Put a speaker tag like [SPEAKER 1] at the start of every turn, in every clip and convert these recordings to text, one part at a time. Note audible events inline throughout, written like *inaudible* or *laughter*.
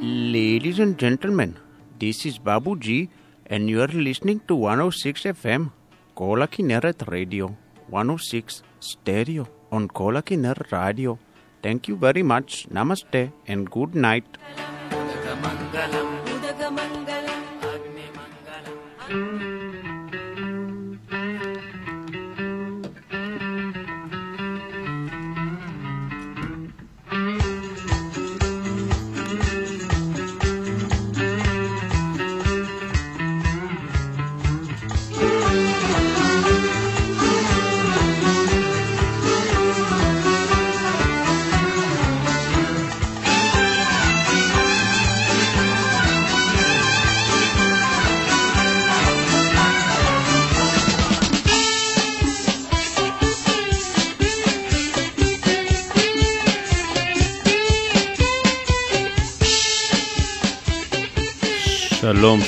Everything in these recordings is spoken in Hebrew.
[SPEAKER 1] Ladies and gentlemen, this is Babu G, and you are listening to 106 FM, Kola Kinneret Radio, 106 Stereo on Kola Kinneret Radio. Thank you very much. Namaste and good night.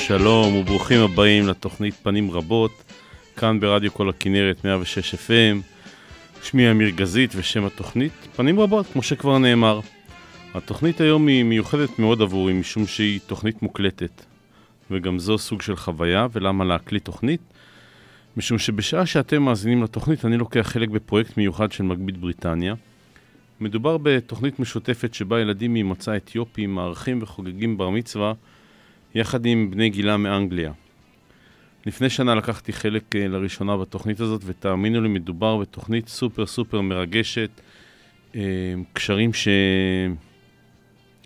[SPEAKER 2] שלום, וברוכים הבאים לתוכנית פנים רבות, כאן ברדיו כל הכנרת 106 FM. שמי אמיר גזית ושם התוכנית פנים רבות, כמו שכבר נאמר. התוכנית היום היא מיוחדת מאוד עבורי, משום שהיא תוכנית מוקלטת. וגם זו סוג של חוויה, ולמה להקליט תוכנית? משום שבשעה שאתם מאזינים לתוכנית, אני לוקח חלק בפרויקט מיוחד של מגבית בריטניה. מדובר בתוכנית משותפת שבה ילדים ממוצא אתיופי מארחים וחוגגים בר מצווה יחד עם בני גילה מאנגליה. לפני שנה לקחתי חלק אה, לראשונה בתוכנית הזאת, ותאמינו לי, מדובר בתוכנית סופר סופר מרגשת, אה, קשרים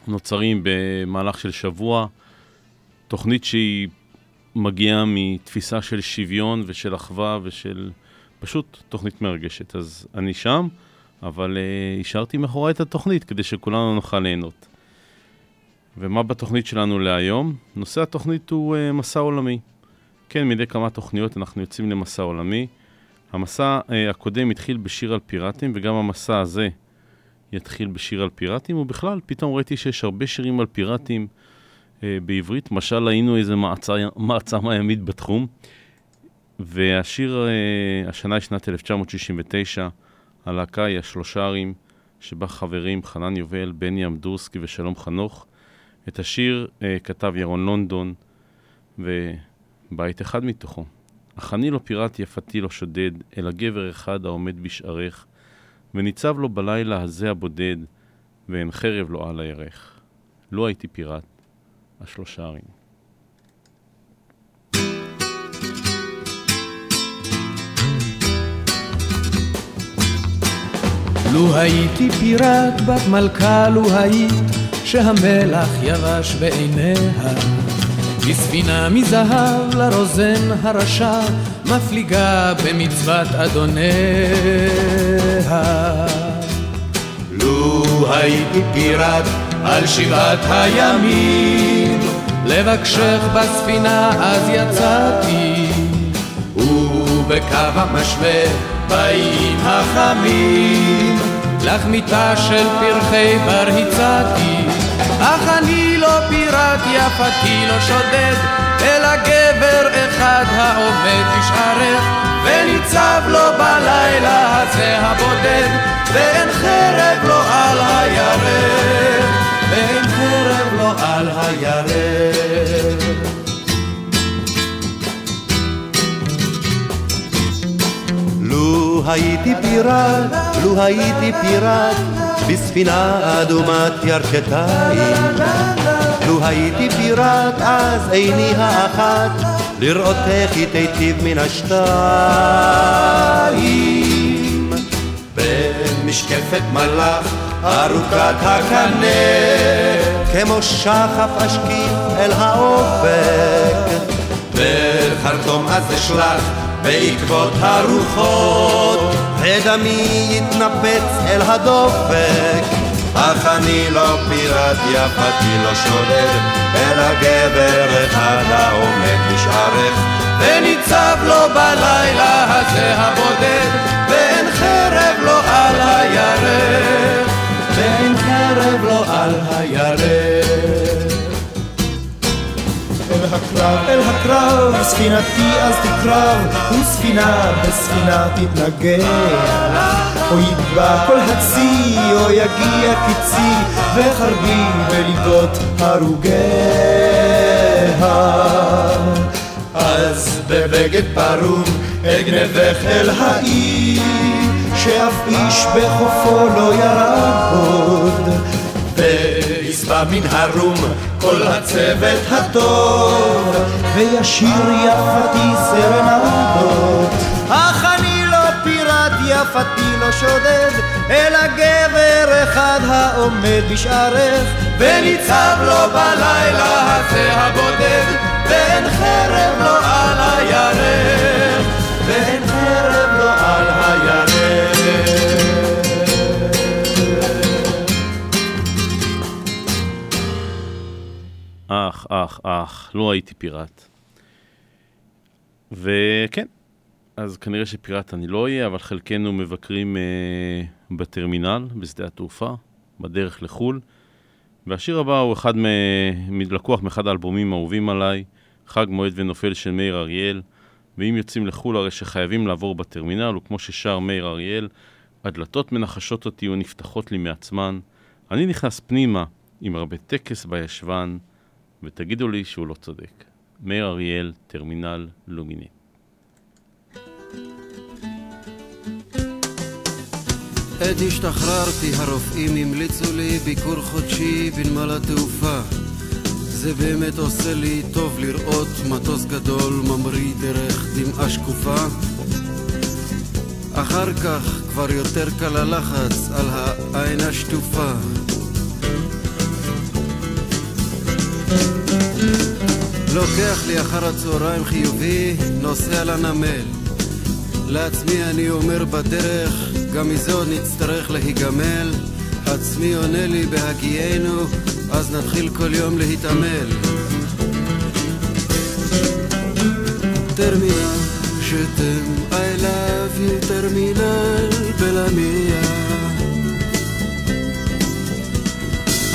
[SPEAKER 2] שנוצרים במהלך של שבוע, תוכנית שהיא מגיעה מתפיסה של שוויון ושל אחווה ושל פשוט תוכנית מרגשת. אז אני שם, אבל uh, השארתי מאחורי את התוכנית כדי שכולנו נוכל ליהנות. ומה בתוכנית שלנו להיום? נושא התוכנית הוא uh, מסע עולמי. כן, מדי כמה תוכניות אנחנו יוצאים למסע עולמי. המסע uh, הקודם התחיל בשיר על פיראטים, וגם המסע הזה יתחיל בשיר על פיראטים, ובכלל, פתאום ראיתי שיש הרבה שירים על פיראטים uh, בעברית. משל היינו איזה מעצמה ימית בתחום. והשיר, uh, השנה היא שנת 1969, הלהקה היא השלושה ערים, שבה חברים חנן יובל, בני אמדורסקי ושלום חנוך. את השיר uh, כתב ירון לונדון, ובית אחד מתוכו. אך אני לא פיראט יפתי לא שודד, אלא גבר אחד העומד בשערך, וניצב לו בלילה הזה הבודד, ואין חרב לו על הירך. לו הייתי פיראט, השלושה ערים.
[SPEAKER 3] לו הייתי פיראט בת מלכה, לו היית שהמלח יבש בעיניה. בספינה מזהב לרוזן הרשע, מפליגה במצוות אדוניה. לו הייתי פיראט על שבעת הימים, לבקשך בספינה אז יצאתי, ובקו המשווה באים החמים, לך מיטה של פרחי בר הצעתי. אך אני לא פיראט יפתי לא שודד, אלא גבר אחד העומד בשערך, וניצב לו בלילה הזה הבודד, ואין חרב לו על הירך, ואין חרב לו על הירך. לו הייתי פיראט, לו הייתי פיראט, בספינה אדומת ירכתיים. לו הייתי פיראט אז עיני האחת לראות איך היא תיטיב מן השתיים. במשקפת מלאך ארוכת הקנה כמו שחף אשקיף אל האופק וחרטום אז אשלח בעקבות הרוחות ודמי יתנפץ אל הדופק. אך אני לא פיראט יפתי לא שודד אלא גבר אחד העומד בשערך. וניצב לו בלילה הזה הבודד ואין חרב לו על הירך. ואין חרב לו על הירך הקרב, אל הקרב ספינתי אז תקרב, וספינה בספינה תתנגח. או יטבע כל הצי, או יגיע קצי, וחרבי בלידות הרוגיה. אז בבגד פרום אגנבך אל העיר, שאף איש בחופו לא ירד עוד. וישבע מן הרום כל הצוות הטוב, וישיר יפתי סרנדות. אך אני לא פיראט, יפתי לא שודד, אלא גבר אחד העומד בשערך, וניצב לו בלילה
[SPEAKER 2] לא הייתי פיראט. וכן, אז כנראה שפיראט אני לא אהיה, אבל חלקנו מבקרים אה, בטרמינל, בשדה התעופה, בדרך לחו"ל. והשיר הבא הוא אחד מ... לקוח מאחד האלבומים האהובים עליי, חג מועד ונופל של מאיר אריאל. ואם יוצאים לחו"ל הרי שחייבים לעבור בטרמינל, וכמו ששר מאיר אריאל, הדלתות מנחשות אותי ונפתחות לי מעצמן. אני נכנס פנימה עם הרבה טקס בישבן, ותגידו לי שהוא לא צודק. מאיר אריאל, טרמינל לומיני.
[SPEAKER 4] עת השתחררתי הרופאים המליצו לי ביקור חודשי בנמל התעופה זה באמת עושה לי טוב לראות מטוס גדול ממריא דרך דמעה שקופה אחר כך כבר יותר קל הלחץ על העין השטופה לוקח לי אחר הצהריים חיובי, נוסע לנמל. לעצמי אני אומר בדרך, גם מזה עוד נצטרך להיגמל. עצמי עונה לי בהגיינו, אז נתחיל כל יום להתעמל. טרמינל שתם, I love you טרמינל בלמיה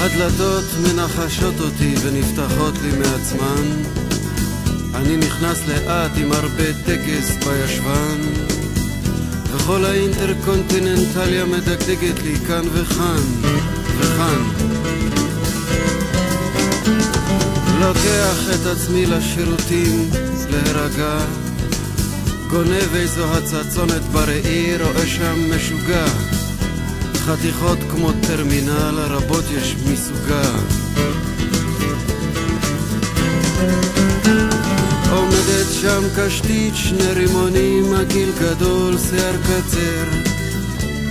[SPEAKER 4] הדלתות מנחשות אותי ונפתחות לי מעצמן. אני נכנס לאט עם הרבה טקס בישבן. וכל האינטרקונטיננטליה מדגדגת לי כאן וכאן וכאן. לוקח את עצמי לשירותים להירגע. גונב איזו הצצונת בראי, רואה שם משוגע חתיכות כמו טרמינל, רבות יש מסוגה. עומדת שם קשתית, שני רימונים, הגיל גדול, שיער קצר.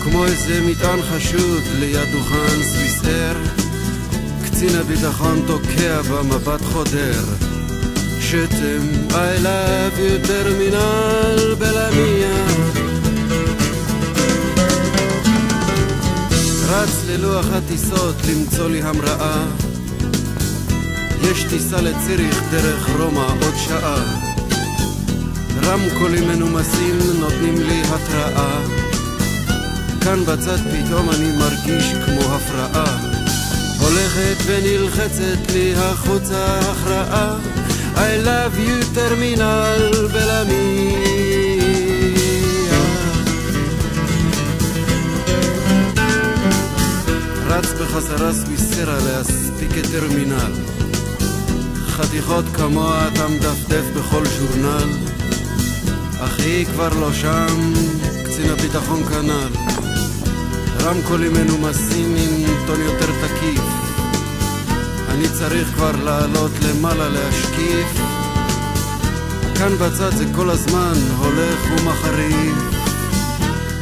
[SPEAKER 4] כמו איזה מטען חשוד ליד דוכן סוויסר קצין הביטחון תוקע במבט חודר. שתם I love you טרמינל בלמיה רץ ללוח הטיסות למצוא לי המראה. יש טיסה לציריך דרך רומא עוד שעה. רמקולים מנומסים נותנים לי התראה. כאן בצד פתאום אני מרגיש כמו הפרעה. הולכת ונלחצת לי החוצה הכרעה. I love you טרמינל בלמיה בחזרה סוויסרה להספיק את טרמינל. חתיכות כמוה אתה מדפדף בכל ז'ורנל. אך היא כבר לא שם, קצין הביטחון כנ"ל. רמקולים מנומסים עם טון יותר תקיף. אני צריך כבר לעלות למעלה להשקיף. כאן בצד זה כל הזמן הולך ומחריב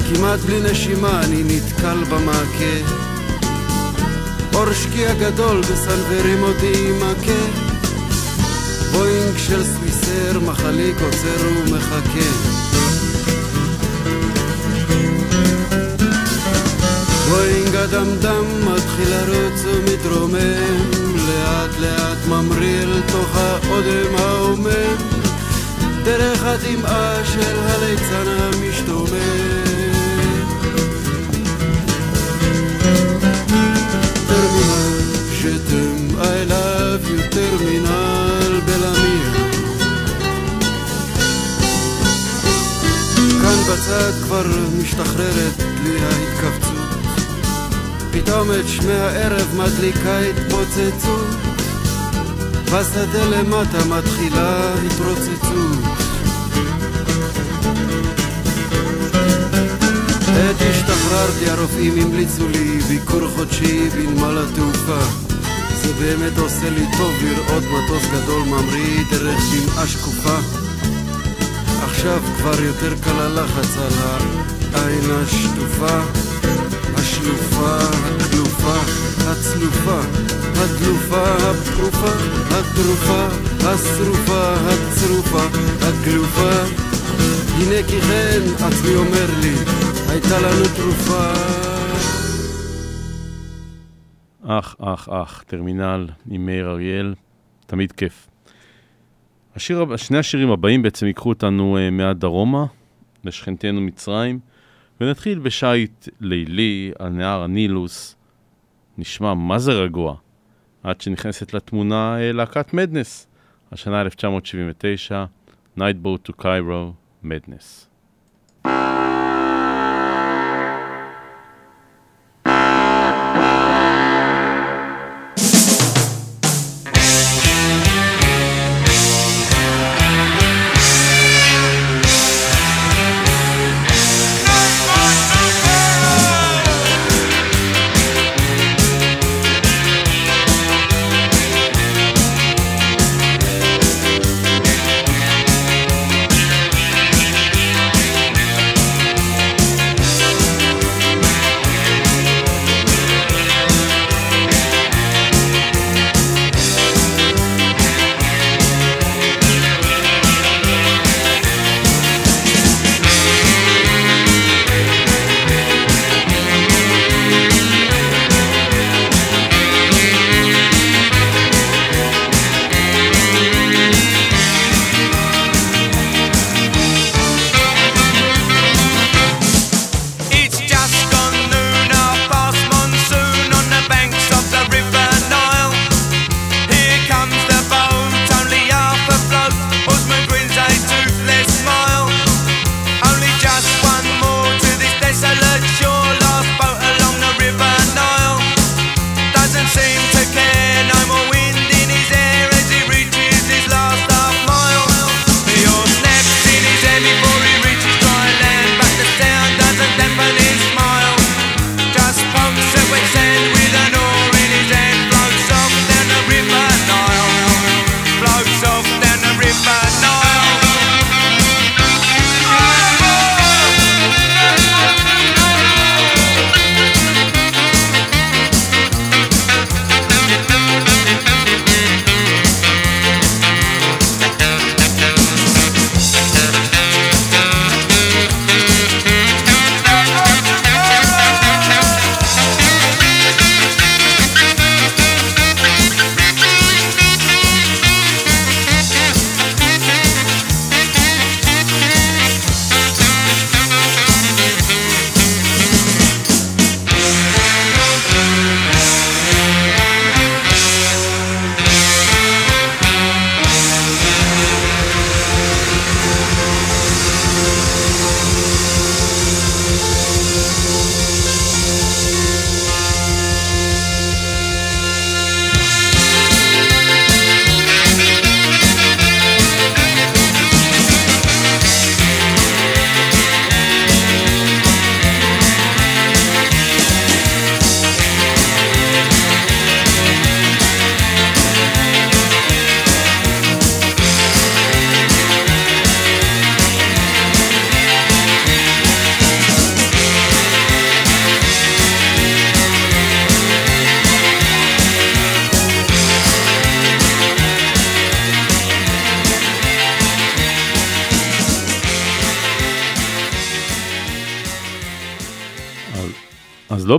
[SPEAKER 4] כמעט בלי נשימה אני נתקל במעקה אור שקיע גדול בסנוורים אותי מכה בואינג של סוויסר מחליק עוצר ומחכה. בואינג הדמדם מתחיל לרוץ ומתרומם. לאט לאט ממריא אל תוך האודם העומם דרך הדמעה של הליצן המשתומם terminal, je t'aime, I love you, terminal, bella mia. כאן בצד כבר משתחררת בלי ההתכווצות, פתאום את שמי הערב מדליקה התפוצצות, בשדה למטה מתחילה התרוצצות. את אשתי השתחררתי הרופאים המליצו לי ביקור חודשי בנמל התעופה. זה באמת עושה לי טוב לראות מטוס גדול ממריא דרך דמעה שקופה. עכשיו כבר יותר קל הלחץ על העין השטופה. השלופה, הכלופה, הצלופה, הדלופה, הפרופה, הטרופה, השרופה, הצרופה, הגלופה הנה כי כן עצמי אומר לי הייתה לנו תרופה.
[SPEAKER 2] אח, אח, אח, טרמינל עם מאיר אריאל, תמיד כיף. השיר, שני השירים הבאים בעצם ייקחו אותנו uh, מעט דרומה, לשכנתנו מצרים, ונתחיל בשייט לילי על נהר הנילוס. נשמע מה זה רגוע, עד שנכנסת לתמונה uh, להקת מדנס, השנה 1979, Night Boat to Cairo, מדנס.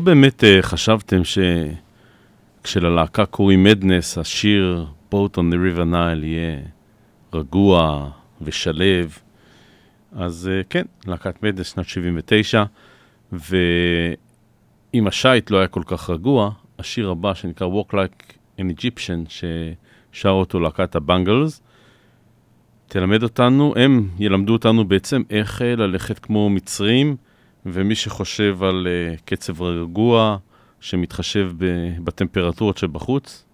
[SPEAKER 2] באמת uh, חשבתם שכשללהקה קוראים מדנס, השיר Boat on the River Nile יהיה רגוע ושלב. אז uh, כן, להקת מדנס שנת 79, ואם השייט לא היה כל כך רגוע, השיר הבא שנקרא Walk Like an Egyptian, ששר אותו להקת הבנגלס, תלמד אותנו, הם ילמדו אותנו בעצם איך uh, ללכת כמו מצרים,
[SPEAKER 5] ומי שחושב על uh, קצב רגוע, שמתחשב בטמפרטורות שבחוץ,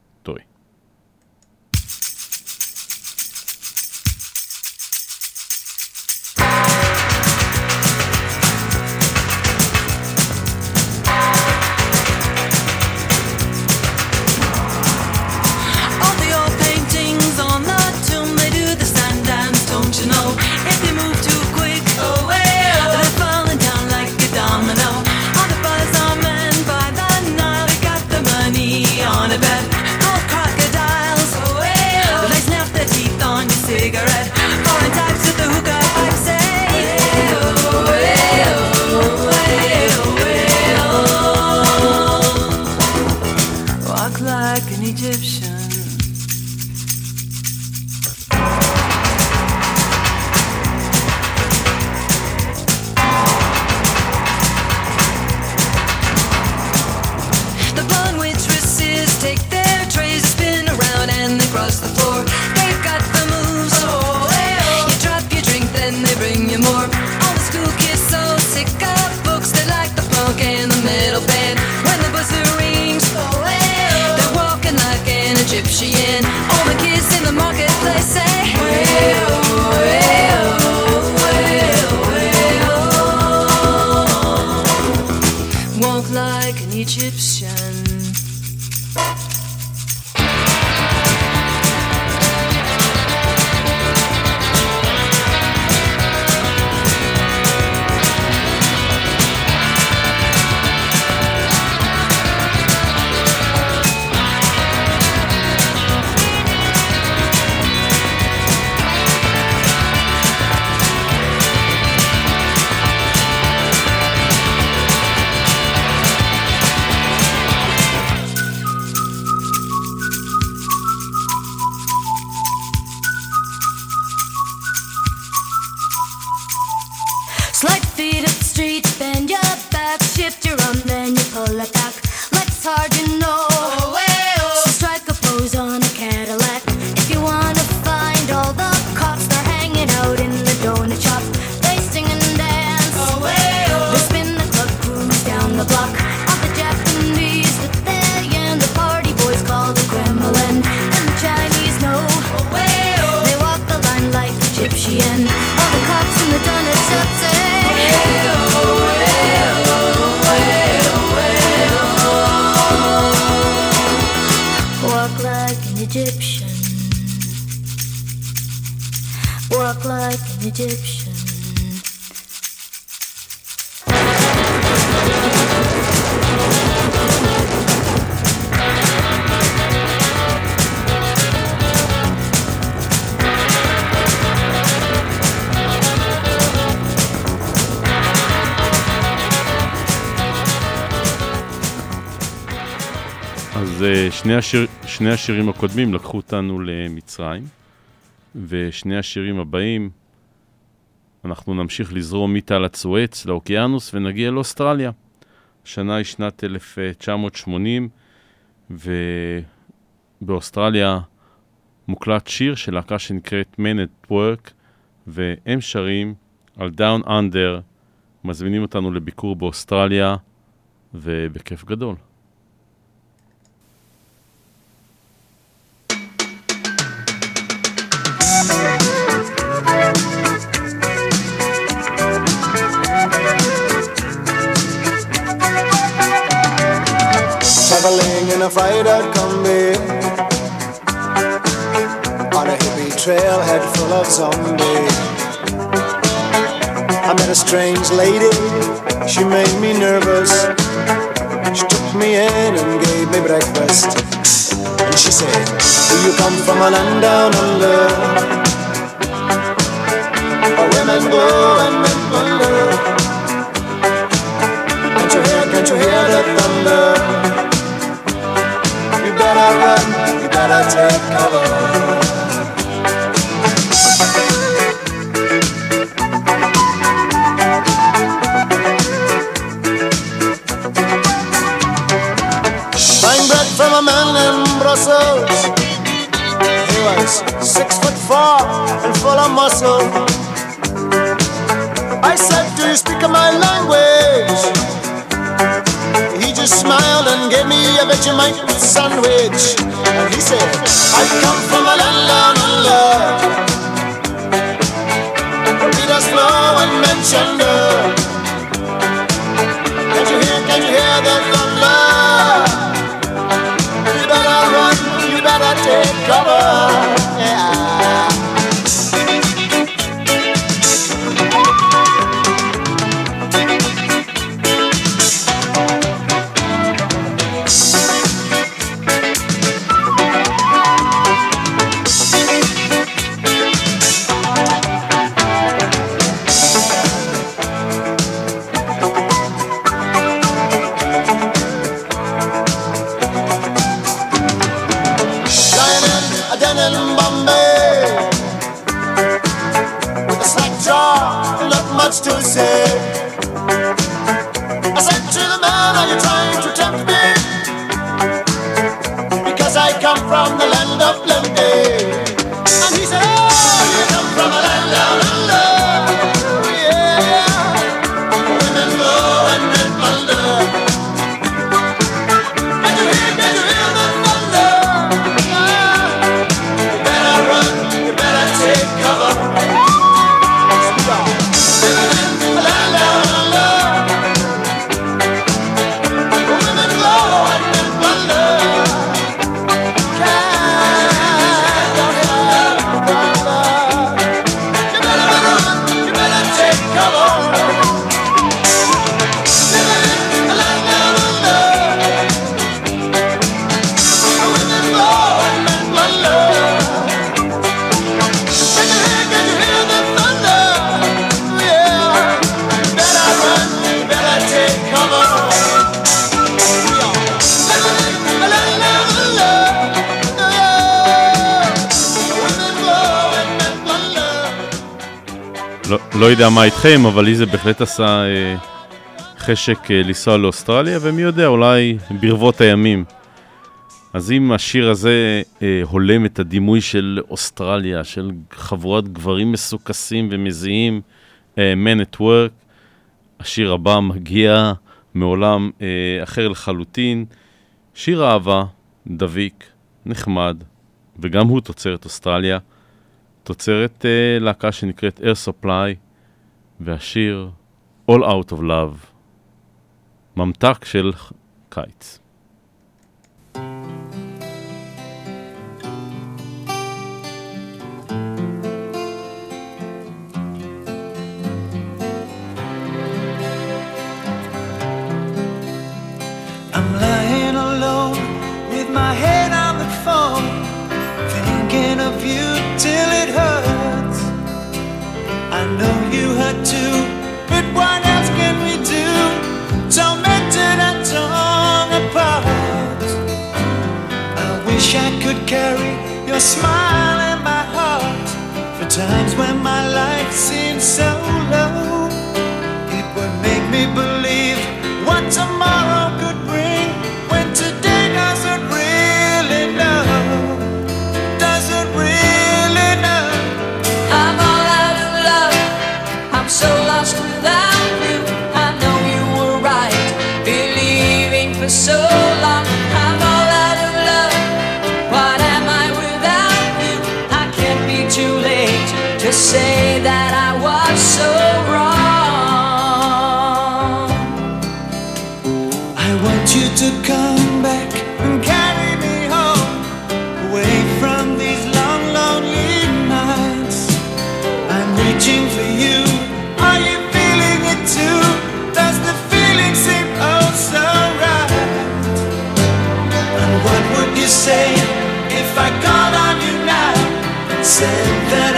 [SPEAKER 5] שני השירים הקודמים לקחו אותנו למצרים, ושני השירים הבאים, אנחנו נמשיך לזרום מתעל הצואץ לאוקיינוס ונגיע לאוסטרליה. השנה היא שנת 1980, ובאוסטרליה מוקלט שיר של להקה שנקראת Man at Work, והם שרים על Down Under, מזמינים אותנו לביקור באוסטרליה, ובכיף גדול.
[SPEAKER 6] A freighter combi on a hippie trailhead full of zombies. I met a strange lady, she made me nervous. She took me in and gave me breakfast. And she said, Do you come from a land down under? Where women go and men wonder. Can't you hear, can't you hear the thunder? Better run, you better take cover. Buying bread from a man in Brussels. He was six foot four and full of muscle. I said, Do you speak my language? Just smiled and gave me a Vegemite sandwich. And he said, I come from a land down under. Peter's flow and mentioned
[SPEAKER 2] מה איתכם, אבל לי זה בהחלט עשה אה, חשק אה, לנסוע לאוסטרליה, ומי יודע, אולי ברבות הימים. אז אם השיר הזה אה, הולם את הדימוי של אוסטרליה, של חבורת גברים מסוכסים ומזיעים, אה, Man at Work, השיר הבא מגיע מעולם אה, אחר לחלוטין. שיר אהבה, דביק, נחמד, וגם הוא תוצרת אוסטרליה. תוצרת uh, להקה שנקראת Air Supply, והשיר All Out of Love, ממתק של קיץ.
[SPEAKER 7] Your smile in my heart for times when my life seems so low. It would make me believe said that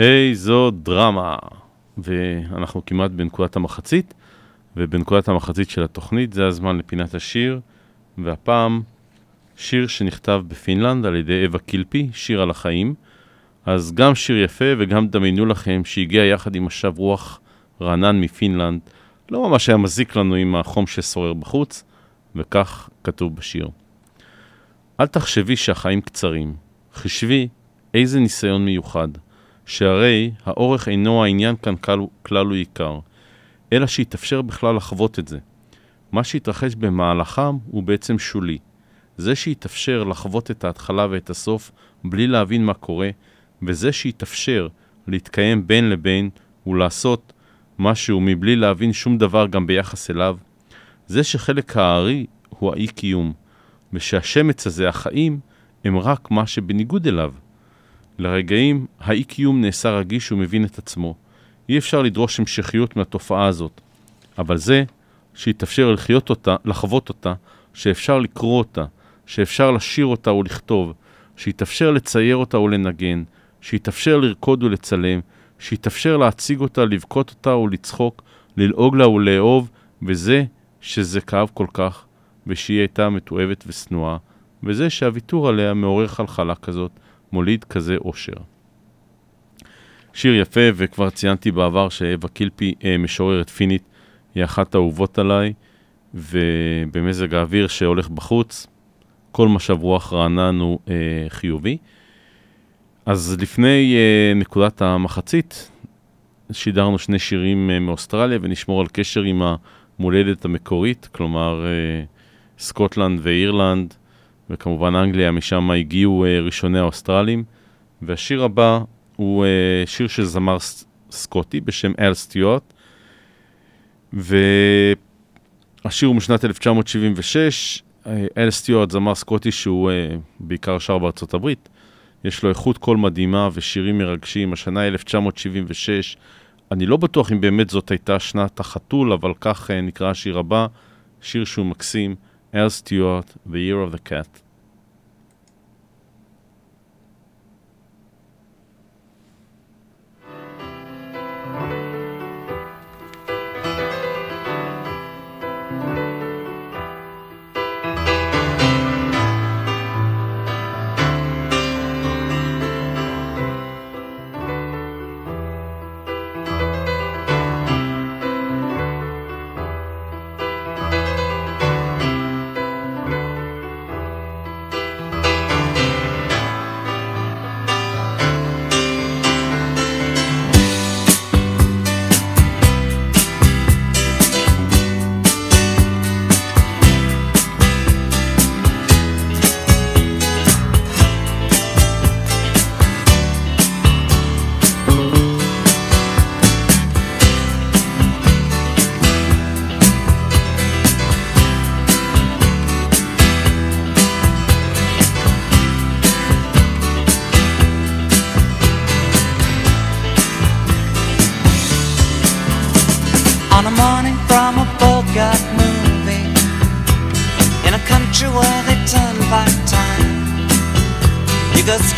[SPEAKER 2] איזו דרמה. ואנחנו כמעט בנקודת המחצית, ובנקודת המחצית של התוכנית זה הזמן לפינת השיר, והפעם שיר שנכתב בפינלנד על ידי אווה קילפי, שיר על החיים. אז גם שיר יפה וגם דמיינו לכם שהגיע יחד עם משב רוח רענן מפינלנד, לא ממש היה מזיק לנו עם החום ששורר בחוץ, וכך כתוב בשיר. אל תחשבי שהחיים קצרים, חשבי איזה ניסיון מיוחד. שהרי האורך אינו העניין כאן כלל, כלל ועיקר, אלא שיתאפשר בכלל לחוות את זה. מה שהתרחש במהלכם הוא בעצם שולי. זה שיתאפשר לחוות את ההתחלה ואת הסוף בלי להבין מה קורה, וזה שיתאפשר להתקיים בין לבין ולעשות משהו מבלי להבין שום דבר גם ביחס אליו, זה שחלק הארי הוא האי-קיום, ושהשמץ הזה, החיים, הם רק מה שבניגוד אליו. לרגעים, האי-קיום נעשה רגיש ומבין את עצמו. אי אפשר לדרוש המשכיות מהתופעה הזאת. אבל זה שיתאפשר לחיות אותה, לחוות אותה, שאפשר לקרוא אותה, שאפשר לשיר אותה ולכתוב, שיתאפשר לצייר אותה ולנגן, שיתאפשר לרקוד ולצלם, שיתאפשר להציג אותה, לבכות אותה ולצחוק, ללעוג לה ולאהוב, וזה שזה כאב כל כך, ושהיא הייתה מתועבת ושנואה, וזה שהוויתור עליה מעורר חלחלה כזאת, מוליד כזה אושר. שיר יפה, וכבר ציינתי בעבר שאווה קילפי, אה, משוררת פינית, היא אחת האהובות עליי, ובמזג האוויר שהולך בחוץ, כל משב רוח רענן הוא אה, חיובי. אז לפני אה, נקודת המחצית, שידרנו שני שירים אה, מאוסטרליה, ונשמור על קשר עם המולדת המקורית, כלומר אה, סקוטלנד ואירלנד, וכמובן אנגליה, משם הגיעו אה, ראשוני האוסטרלים. והשיר הבא הוא אה, שיר של זמר סקוטי בשם אל סטיוארט, והשיר הוא משנת 1976. אה, אל סטיוארט זמר סקוטי שהוא אה, בעיקר שר בארצות הברית. יש לו איכות קול מדהימה ושירים מרגשים. השנה היא 1976. אני לא בטוח אם באמת זאת הייתה שנת החתול, אבל כך אה, נקרא השיר הבא, שיר שהוא מקסים, L. Stuart, The Year of the Cat,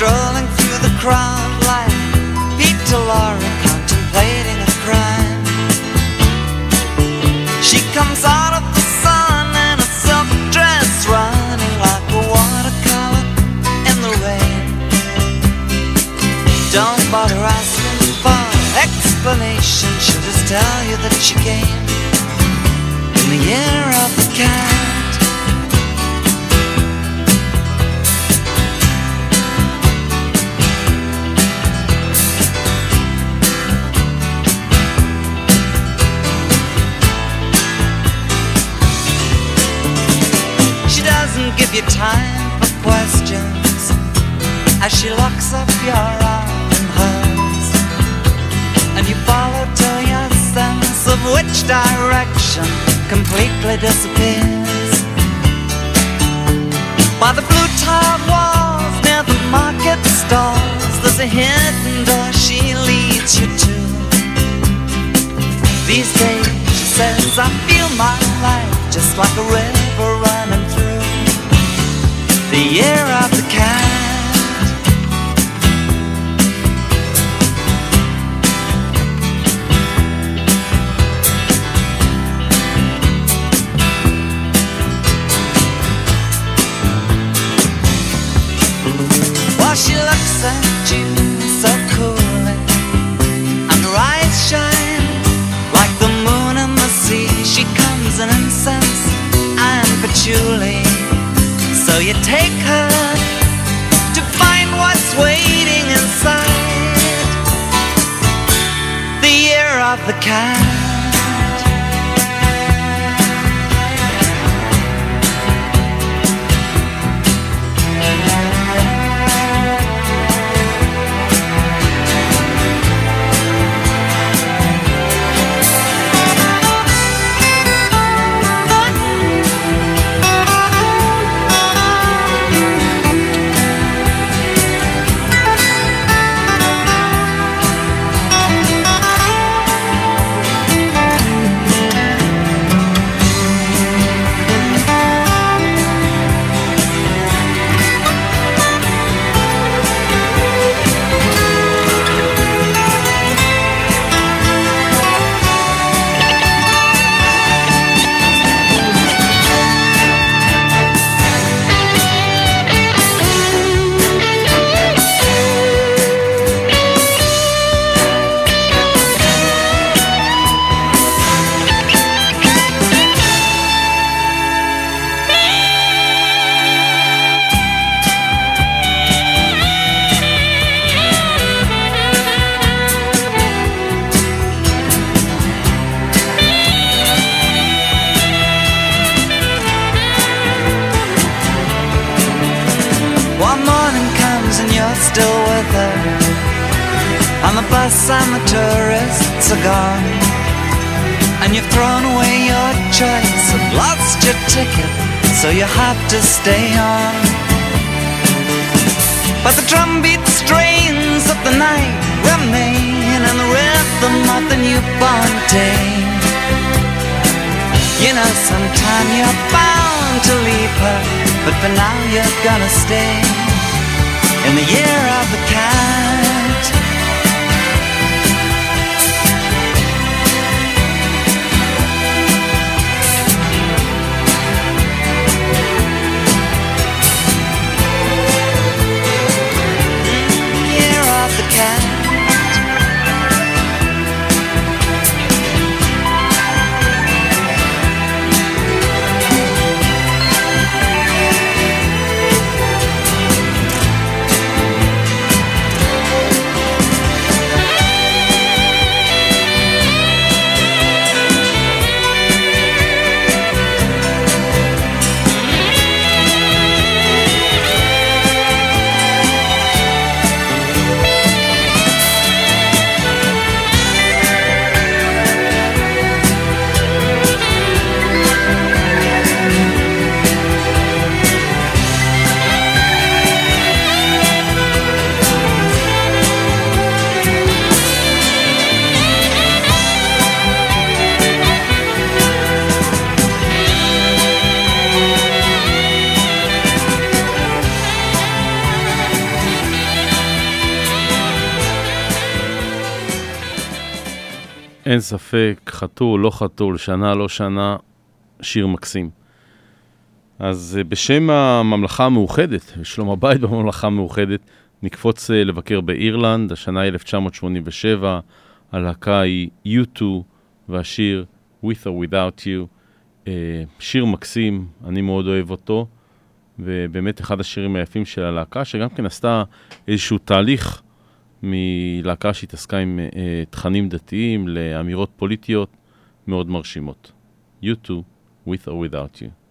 [SPEAKER 8] strolling through the crowd like Peter Laura contemplating a crime. She comes out of the sun in a silver dress, running like a watercolor in the rain.
[SPEAKER 9] Don't bother asking for explanation, she'll just tell you that she came. desse so you take her to find what's waiting inside the year of the cat. sweet strains of the night remain in the rhythm of the newborn day. You know, sometime you're bound to leave her, but for now you're gonna stay in the year of the cat.
[SPEAKER 2] אין ספק, חתול, לא חתול, שנה, לא שנה, שיר מקסים. אז אה, בשם הממלכה המאוחדת, שלום הבית בממלכה המאוחדת,
[SPEAKER 10] נקפוץ אה, לבקר באירלנד, השנה 1987, הלהקה היא U2 והשיר With or Without You, אה, שיר מקסים, אני מאוד אוהב אותו, ובאמת אחד השירים היפים של הלהקה, שגם כן עשתה איזשהו תהליך מלהקה שהתעסקה עם אה, תכנים דתיים לאמירות פוליטיות מאוד מרשימות. You too, with or without you.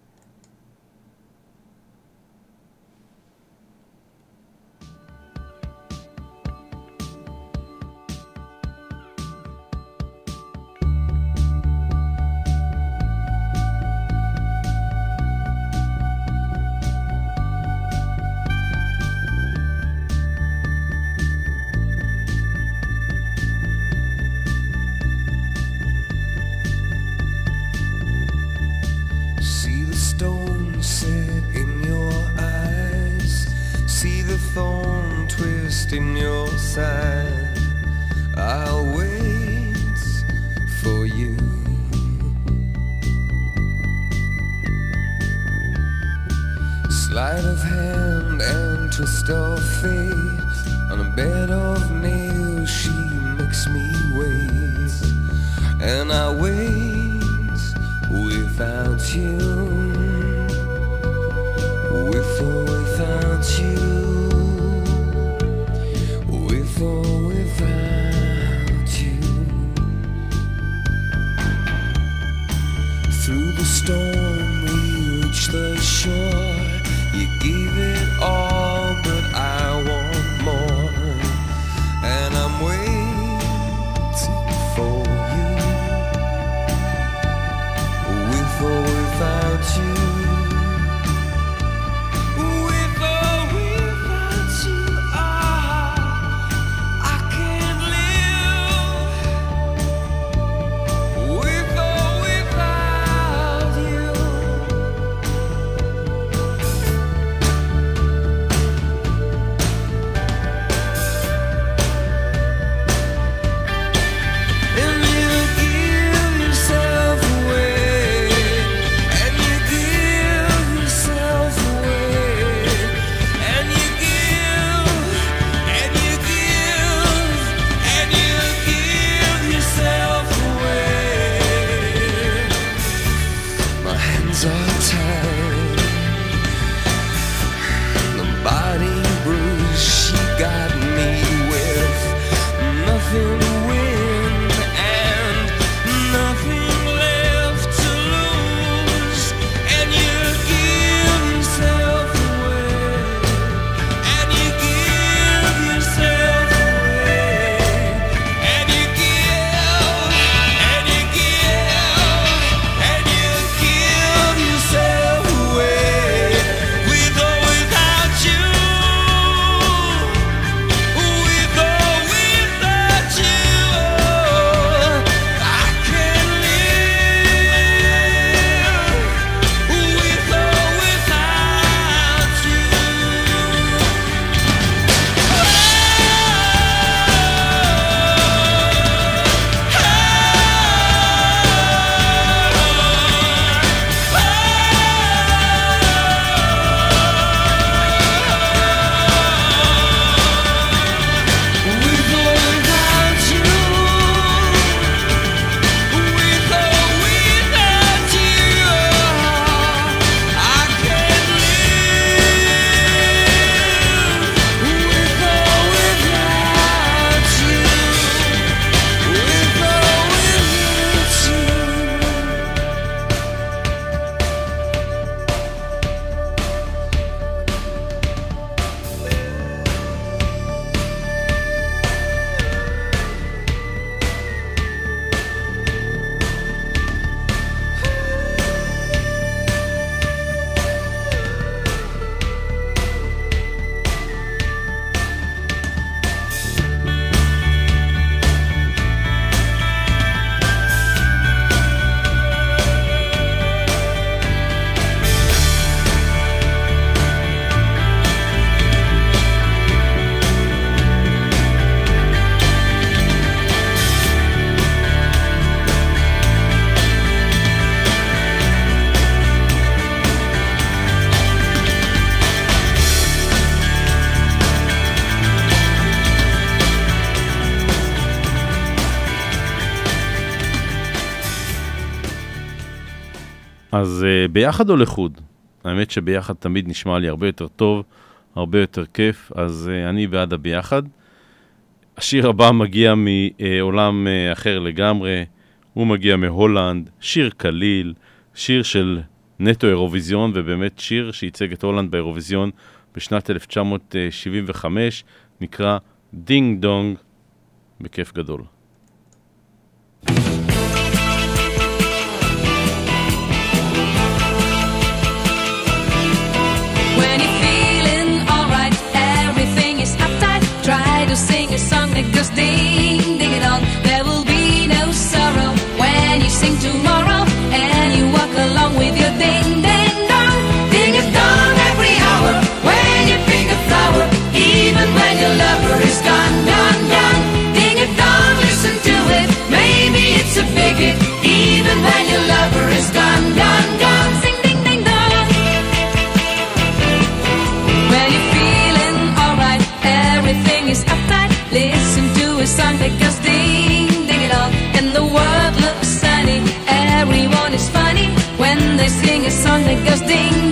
[SPEAKER 2] ביחד או לחוד? האמת שביחד תמיד נשמע לי הרבה יותר טוב, הרבה יותר כיף, אז אה, אני בעד הביחד. השיר הבא מגיע מעולם אה, אחר לגמרי, הוא מגיע מהולנד, שיר קליל, שיר של נטו אירוויזיון, ובאמת שיר שייצג את הולנד באירוויזיון בשנת 1975, נקרא דינג דונג, בכיף גדול.
[SPEAKER 5] you sing a song. lekkers ding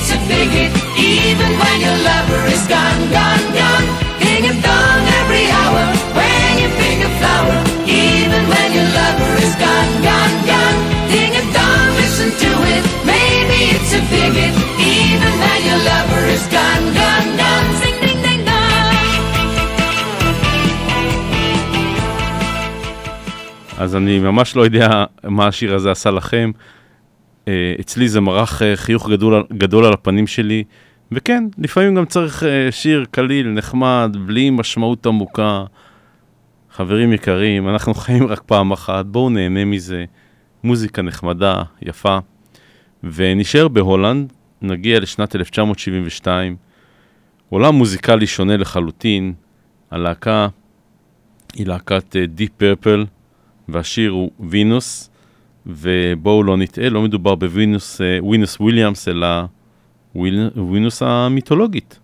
[SPEAKER 5] it's a bigot, even when your lover is gone, gone, gone. Ding a dong every hour. When you pick a flower, even when your lover is gone, gone, gone. Ding a dong, listen to it. Maybe it's a bigot, even when your lover is gone, gone, gone. Sing ding ding dong.
[SPEAKER 2] אז אני ממש לא יודע מה השיר הזה עשה לכם. אה, אצלי זה מרח אה, חיוך גדול, גדול על הפנים שלי, וכן, לפעמים גם צריך אה, שיר קליל, נחמד, בלי משמעות עמוקה. חברים יקרים, אנחנו *laughs* חיים רק פעם אחת, בואו נהנה מזה. מוזיקה נחמדה, יפה. ונשאר בהולנד, נגיע לשנת 1972. עולם מוזיקלי שונה לחלוטין. הלהקה היא להקת דיפ פרפל, והשיר הוא וינוס, ובואו לא נטעה, לא מדובר בווינוס אה, וויליאמס, אלא וויל- וינוס המיתולוגית.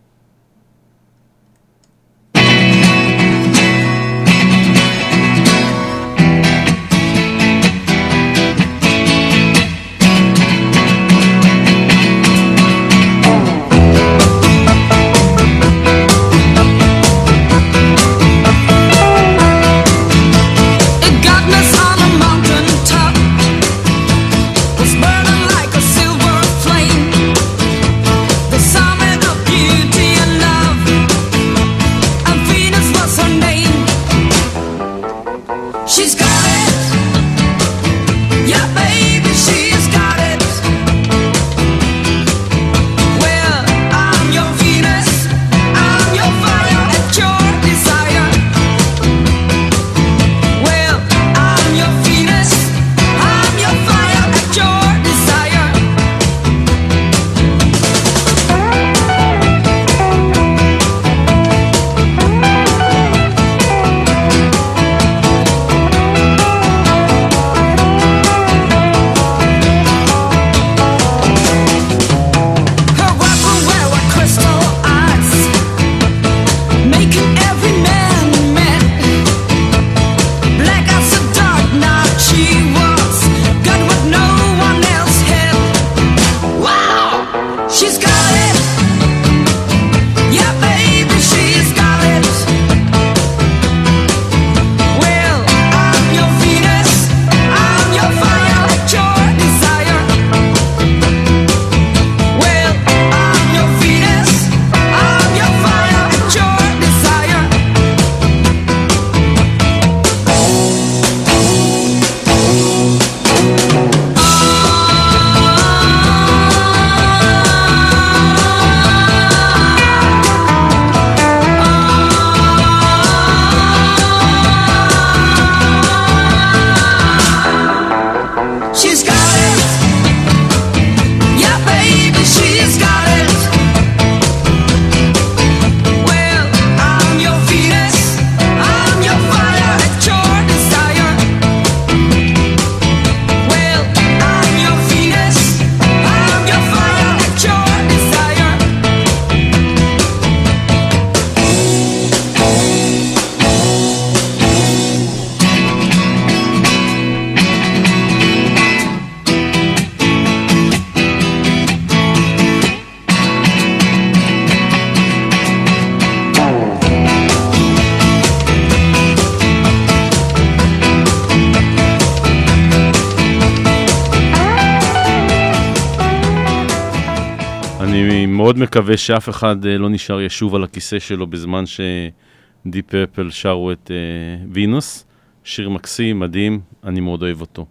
[SPEAKER 2] מאוד מקווה שאף אחד אה, לא נשאר ישוב על הכיסא שלו בזמן שדיפ פרפל שרו את אה, וינוס. שיר מקסים, מדהים, אני מאוד אוהב אותו.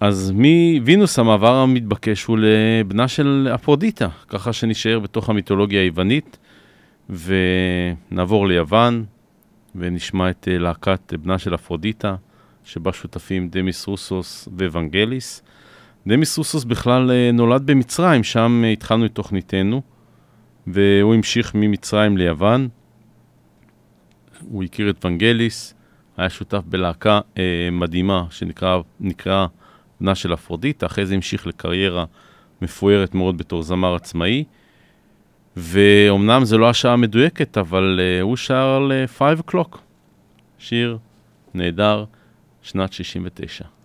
[SPEAKER 2] אז מווינוס המעבר המתבקש הוא לבנה של אפרודיטה, ככה שנשאר בתוך המיתולוגיה היוונית, ונעבור ליוון, ונשמע את אה, להקת בנה של אפרודיטה, שבה שותפים דמיס רוסוס ואבנגליס. דמיס רוסוס בכלל אה, נולד במצרים, שם אה, התחלנו את תוכניתנו, והוא המשיך ממצרים ליוון. הוא הכיר את ונגליס, היה שותף בלהקה אה, מדהימה שנקרא בנה של אפרודיטה, אחרי זה המשיך לקריירה מפוארת מאוד בתור זמר עצמאי. ואומנם זו לא השעה המדויקת, אבל uh, הוא שר על uh, Five O'Clock, שיר נהדר, שנת 69.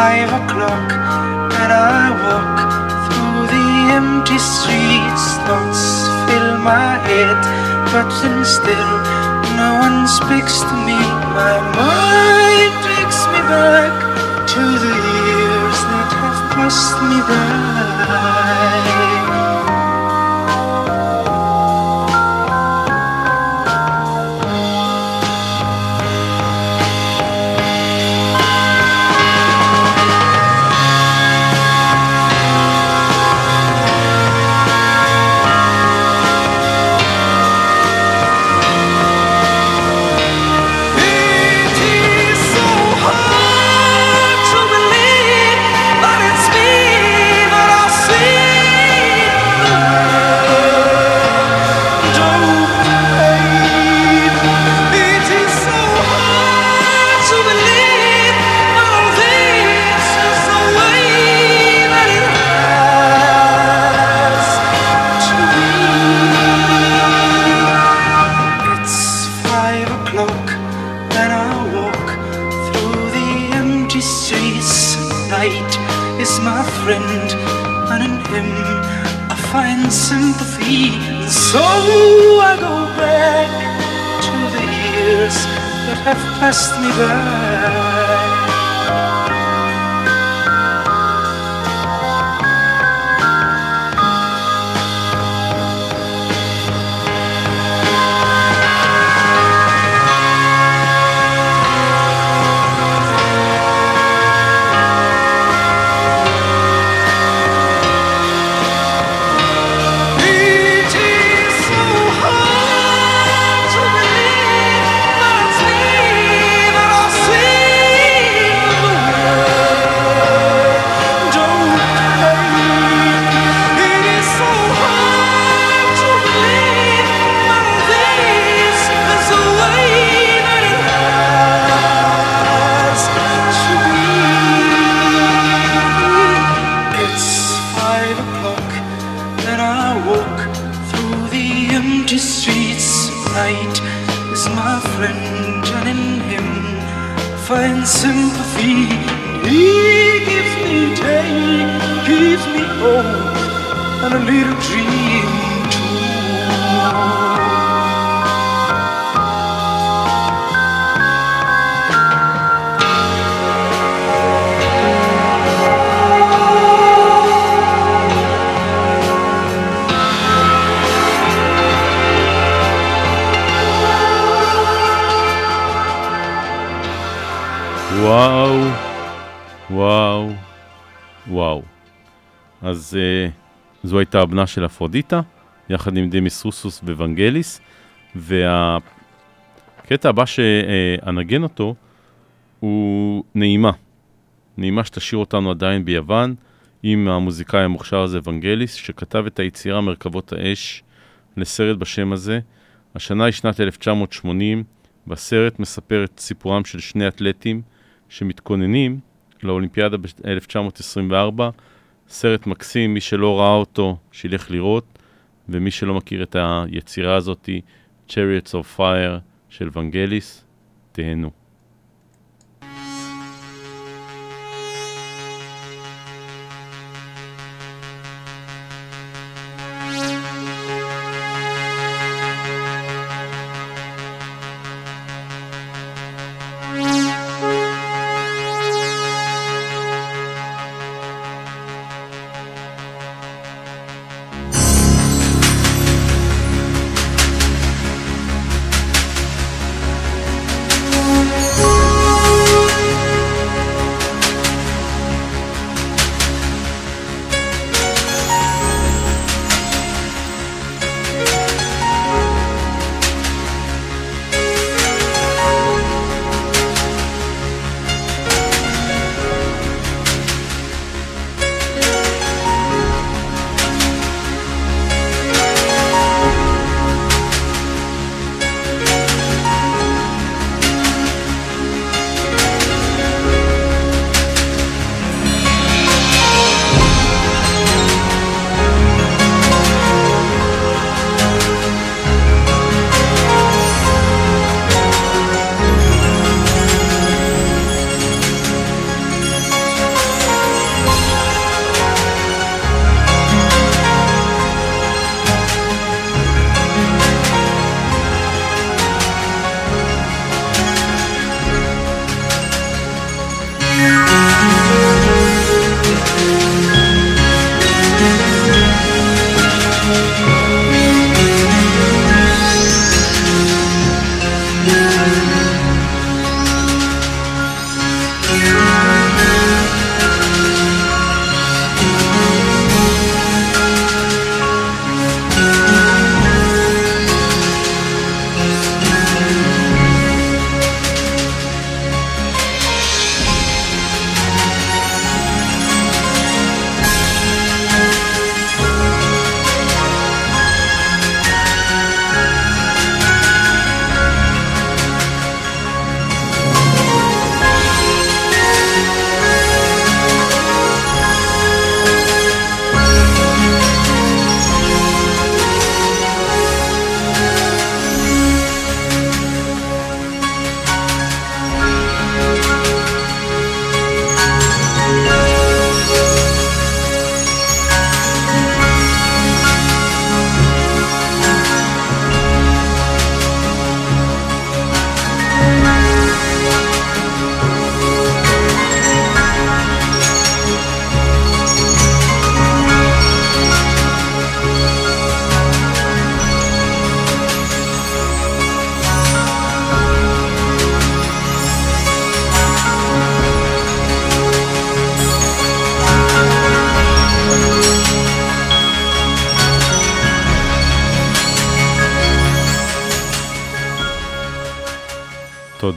[SPEAKER 8] Five o'clock and I walk through the empty streets. Thoughts fill my head, but still no one speaks to me. My mind takes me back to the years that have passed me by. Find sympathy. He gives me day, gives me hope, and a little dream too.
[SPEAKER 2] וואו, וואו, וואו. אז uh, זו הייתה הבנה של אפרודיטה, יחד עם דמיס רוסוס וונגליס, והקטע הבא שאנגן אותו הוא נעימה. נעימה שתשאיר אותנו עדיין ביוון, עם המוזיקאי המוכשר הזה, ונגליס, שכתב את היצירה מרכבות האש לסרט בשם הזה. השנה היא שנת 1980, והסרט מספר את סיפורם של שני אתלטים שמתכוננים לאולימפיאדה ב-1924. סרט מקסים, מי שלא ראה אותו, שילך לראות, ומי שלא מכיר את היצירה הזאת, Chariots of Fire של ונגליס, תהנו.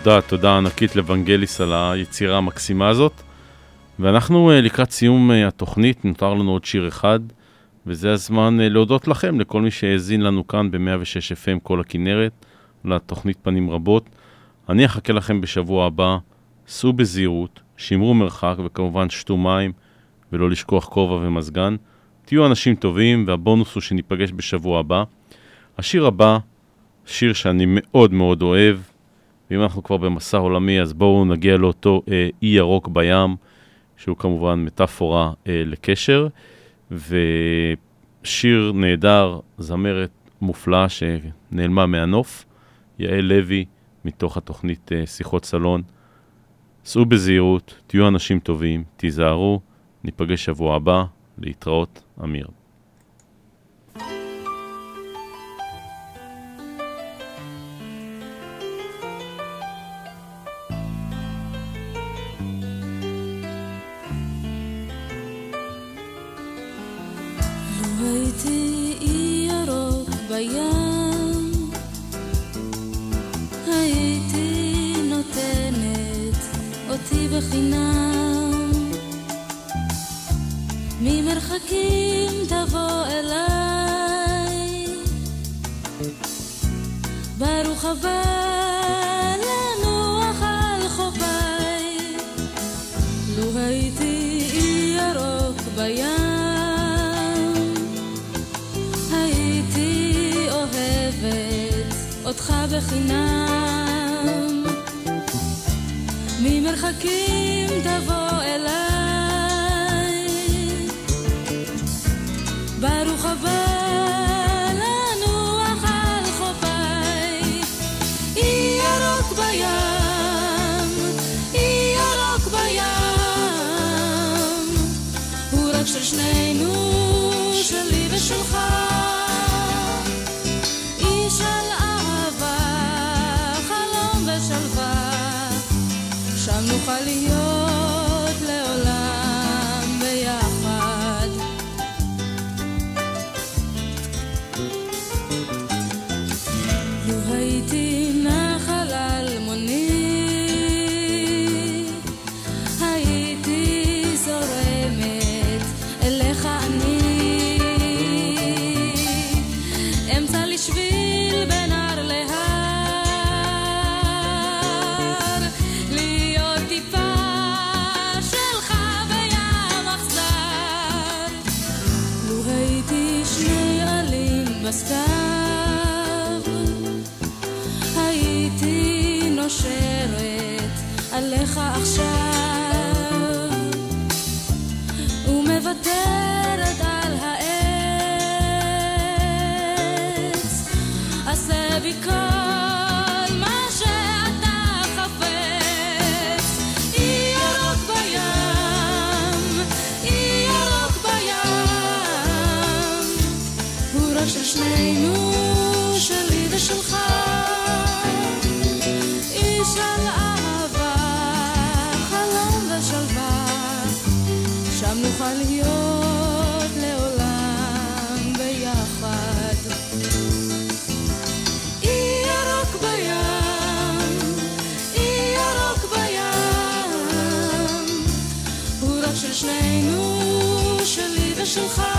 [SPEAKER 2] תודה, תודה ענקית לוונגליס על היצירה המקסימה הזאת. ואנחנו אה, לקראת סיום אה, התוכנית, נותר לנו עוד שיר אחד, וזה הזמן אה, להודות לכם, לכל מי שהאזין לנו כאן ב-106 FM כל הכנרת, לתוכנית פנים רבות. אני אחכה לכם בשבוע הבא, סעו בזהירות, שמרו מרחק וכמובן שתו מים, ולא לשכוח כובע ומזגן. תהיו אנשים טובים, והבונוס הוא שניפגש בשבוע הבא. השיר הבא, שיר שאני מאוד מאוד אוהב, ואם אנחנו כבר במסע עולמי, אז בואו נגיע לאותו אה, אי ירוק בים, שהוא כמובן מטאפורה אה, לקשר, ושיר נהדר, זמרת מופלאה שנעלמה מהנוף, יעל לוי, מתוך התוכנית אה, שיחות סלון. סעו בזהירות, תהיו אנשים טובים, תיזהרו, ניפגש שבוע הבא, להתראות, אמיר.
[SPEAKER 11] הייתי אי ירוק בים, הייתי נותנת אותי בחינם. ממרחקים תבוא אליי, ברוך הבא אותך בחינם. ממרחקים תבוא עליך עכשיו, ומוותרת על העץ, עשה בי כל שלי ושלך.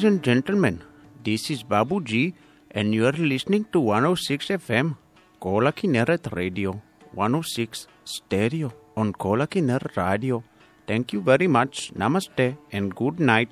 [SPEAKER 1] Ladies and gentlemen, this is Babu G, and you are listening to 106 FM, Kola Kinneret Radio, 106 Stereo on Kola Kinneret Radio. Thank you very much. Namaste and good night.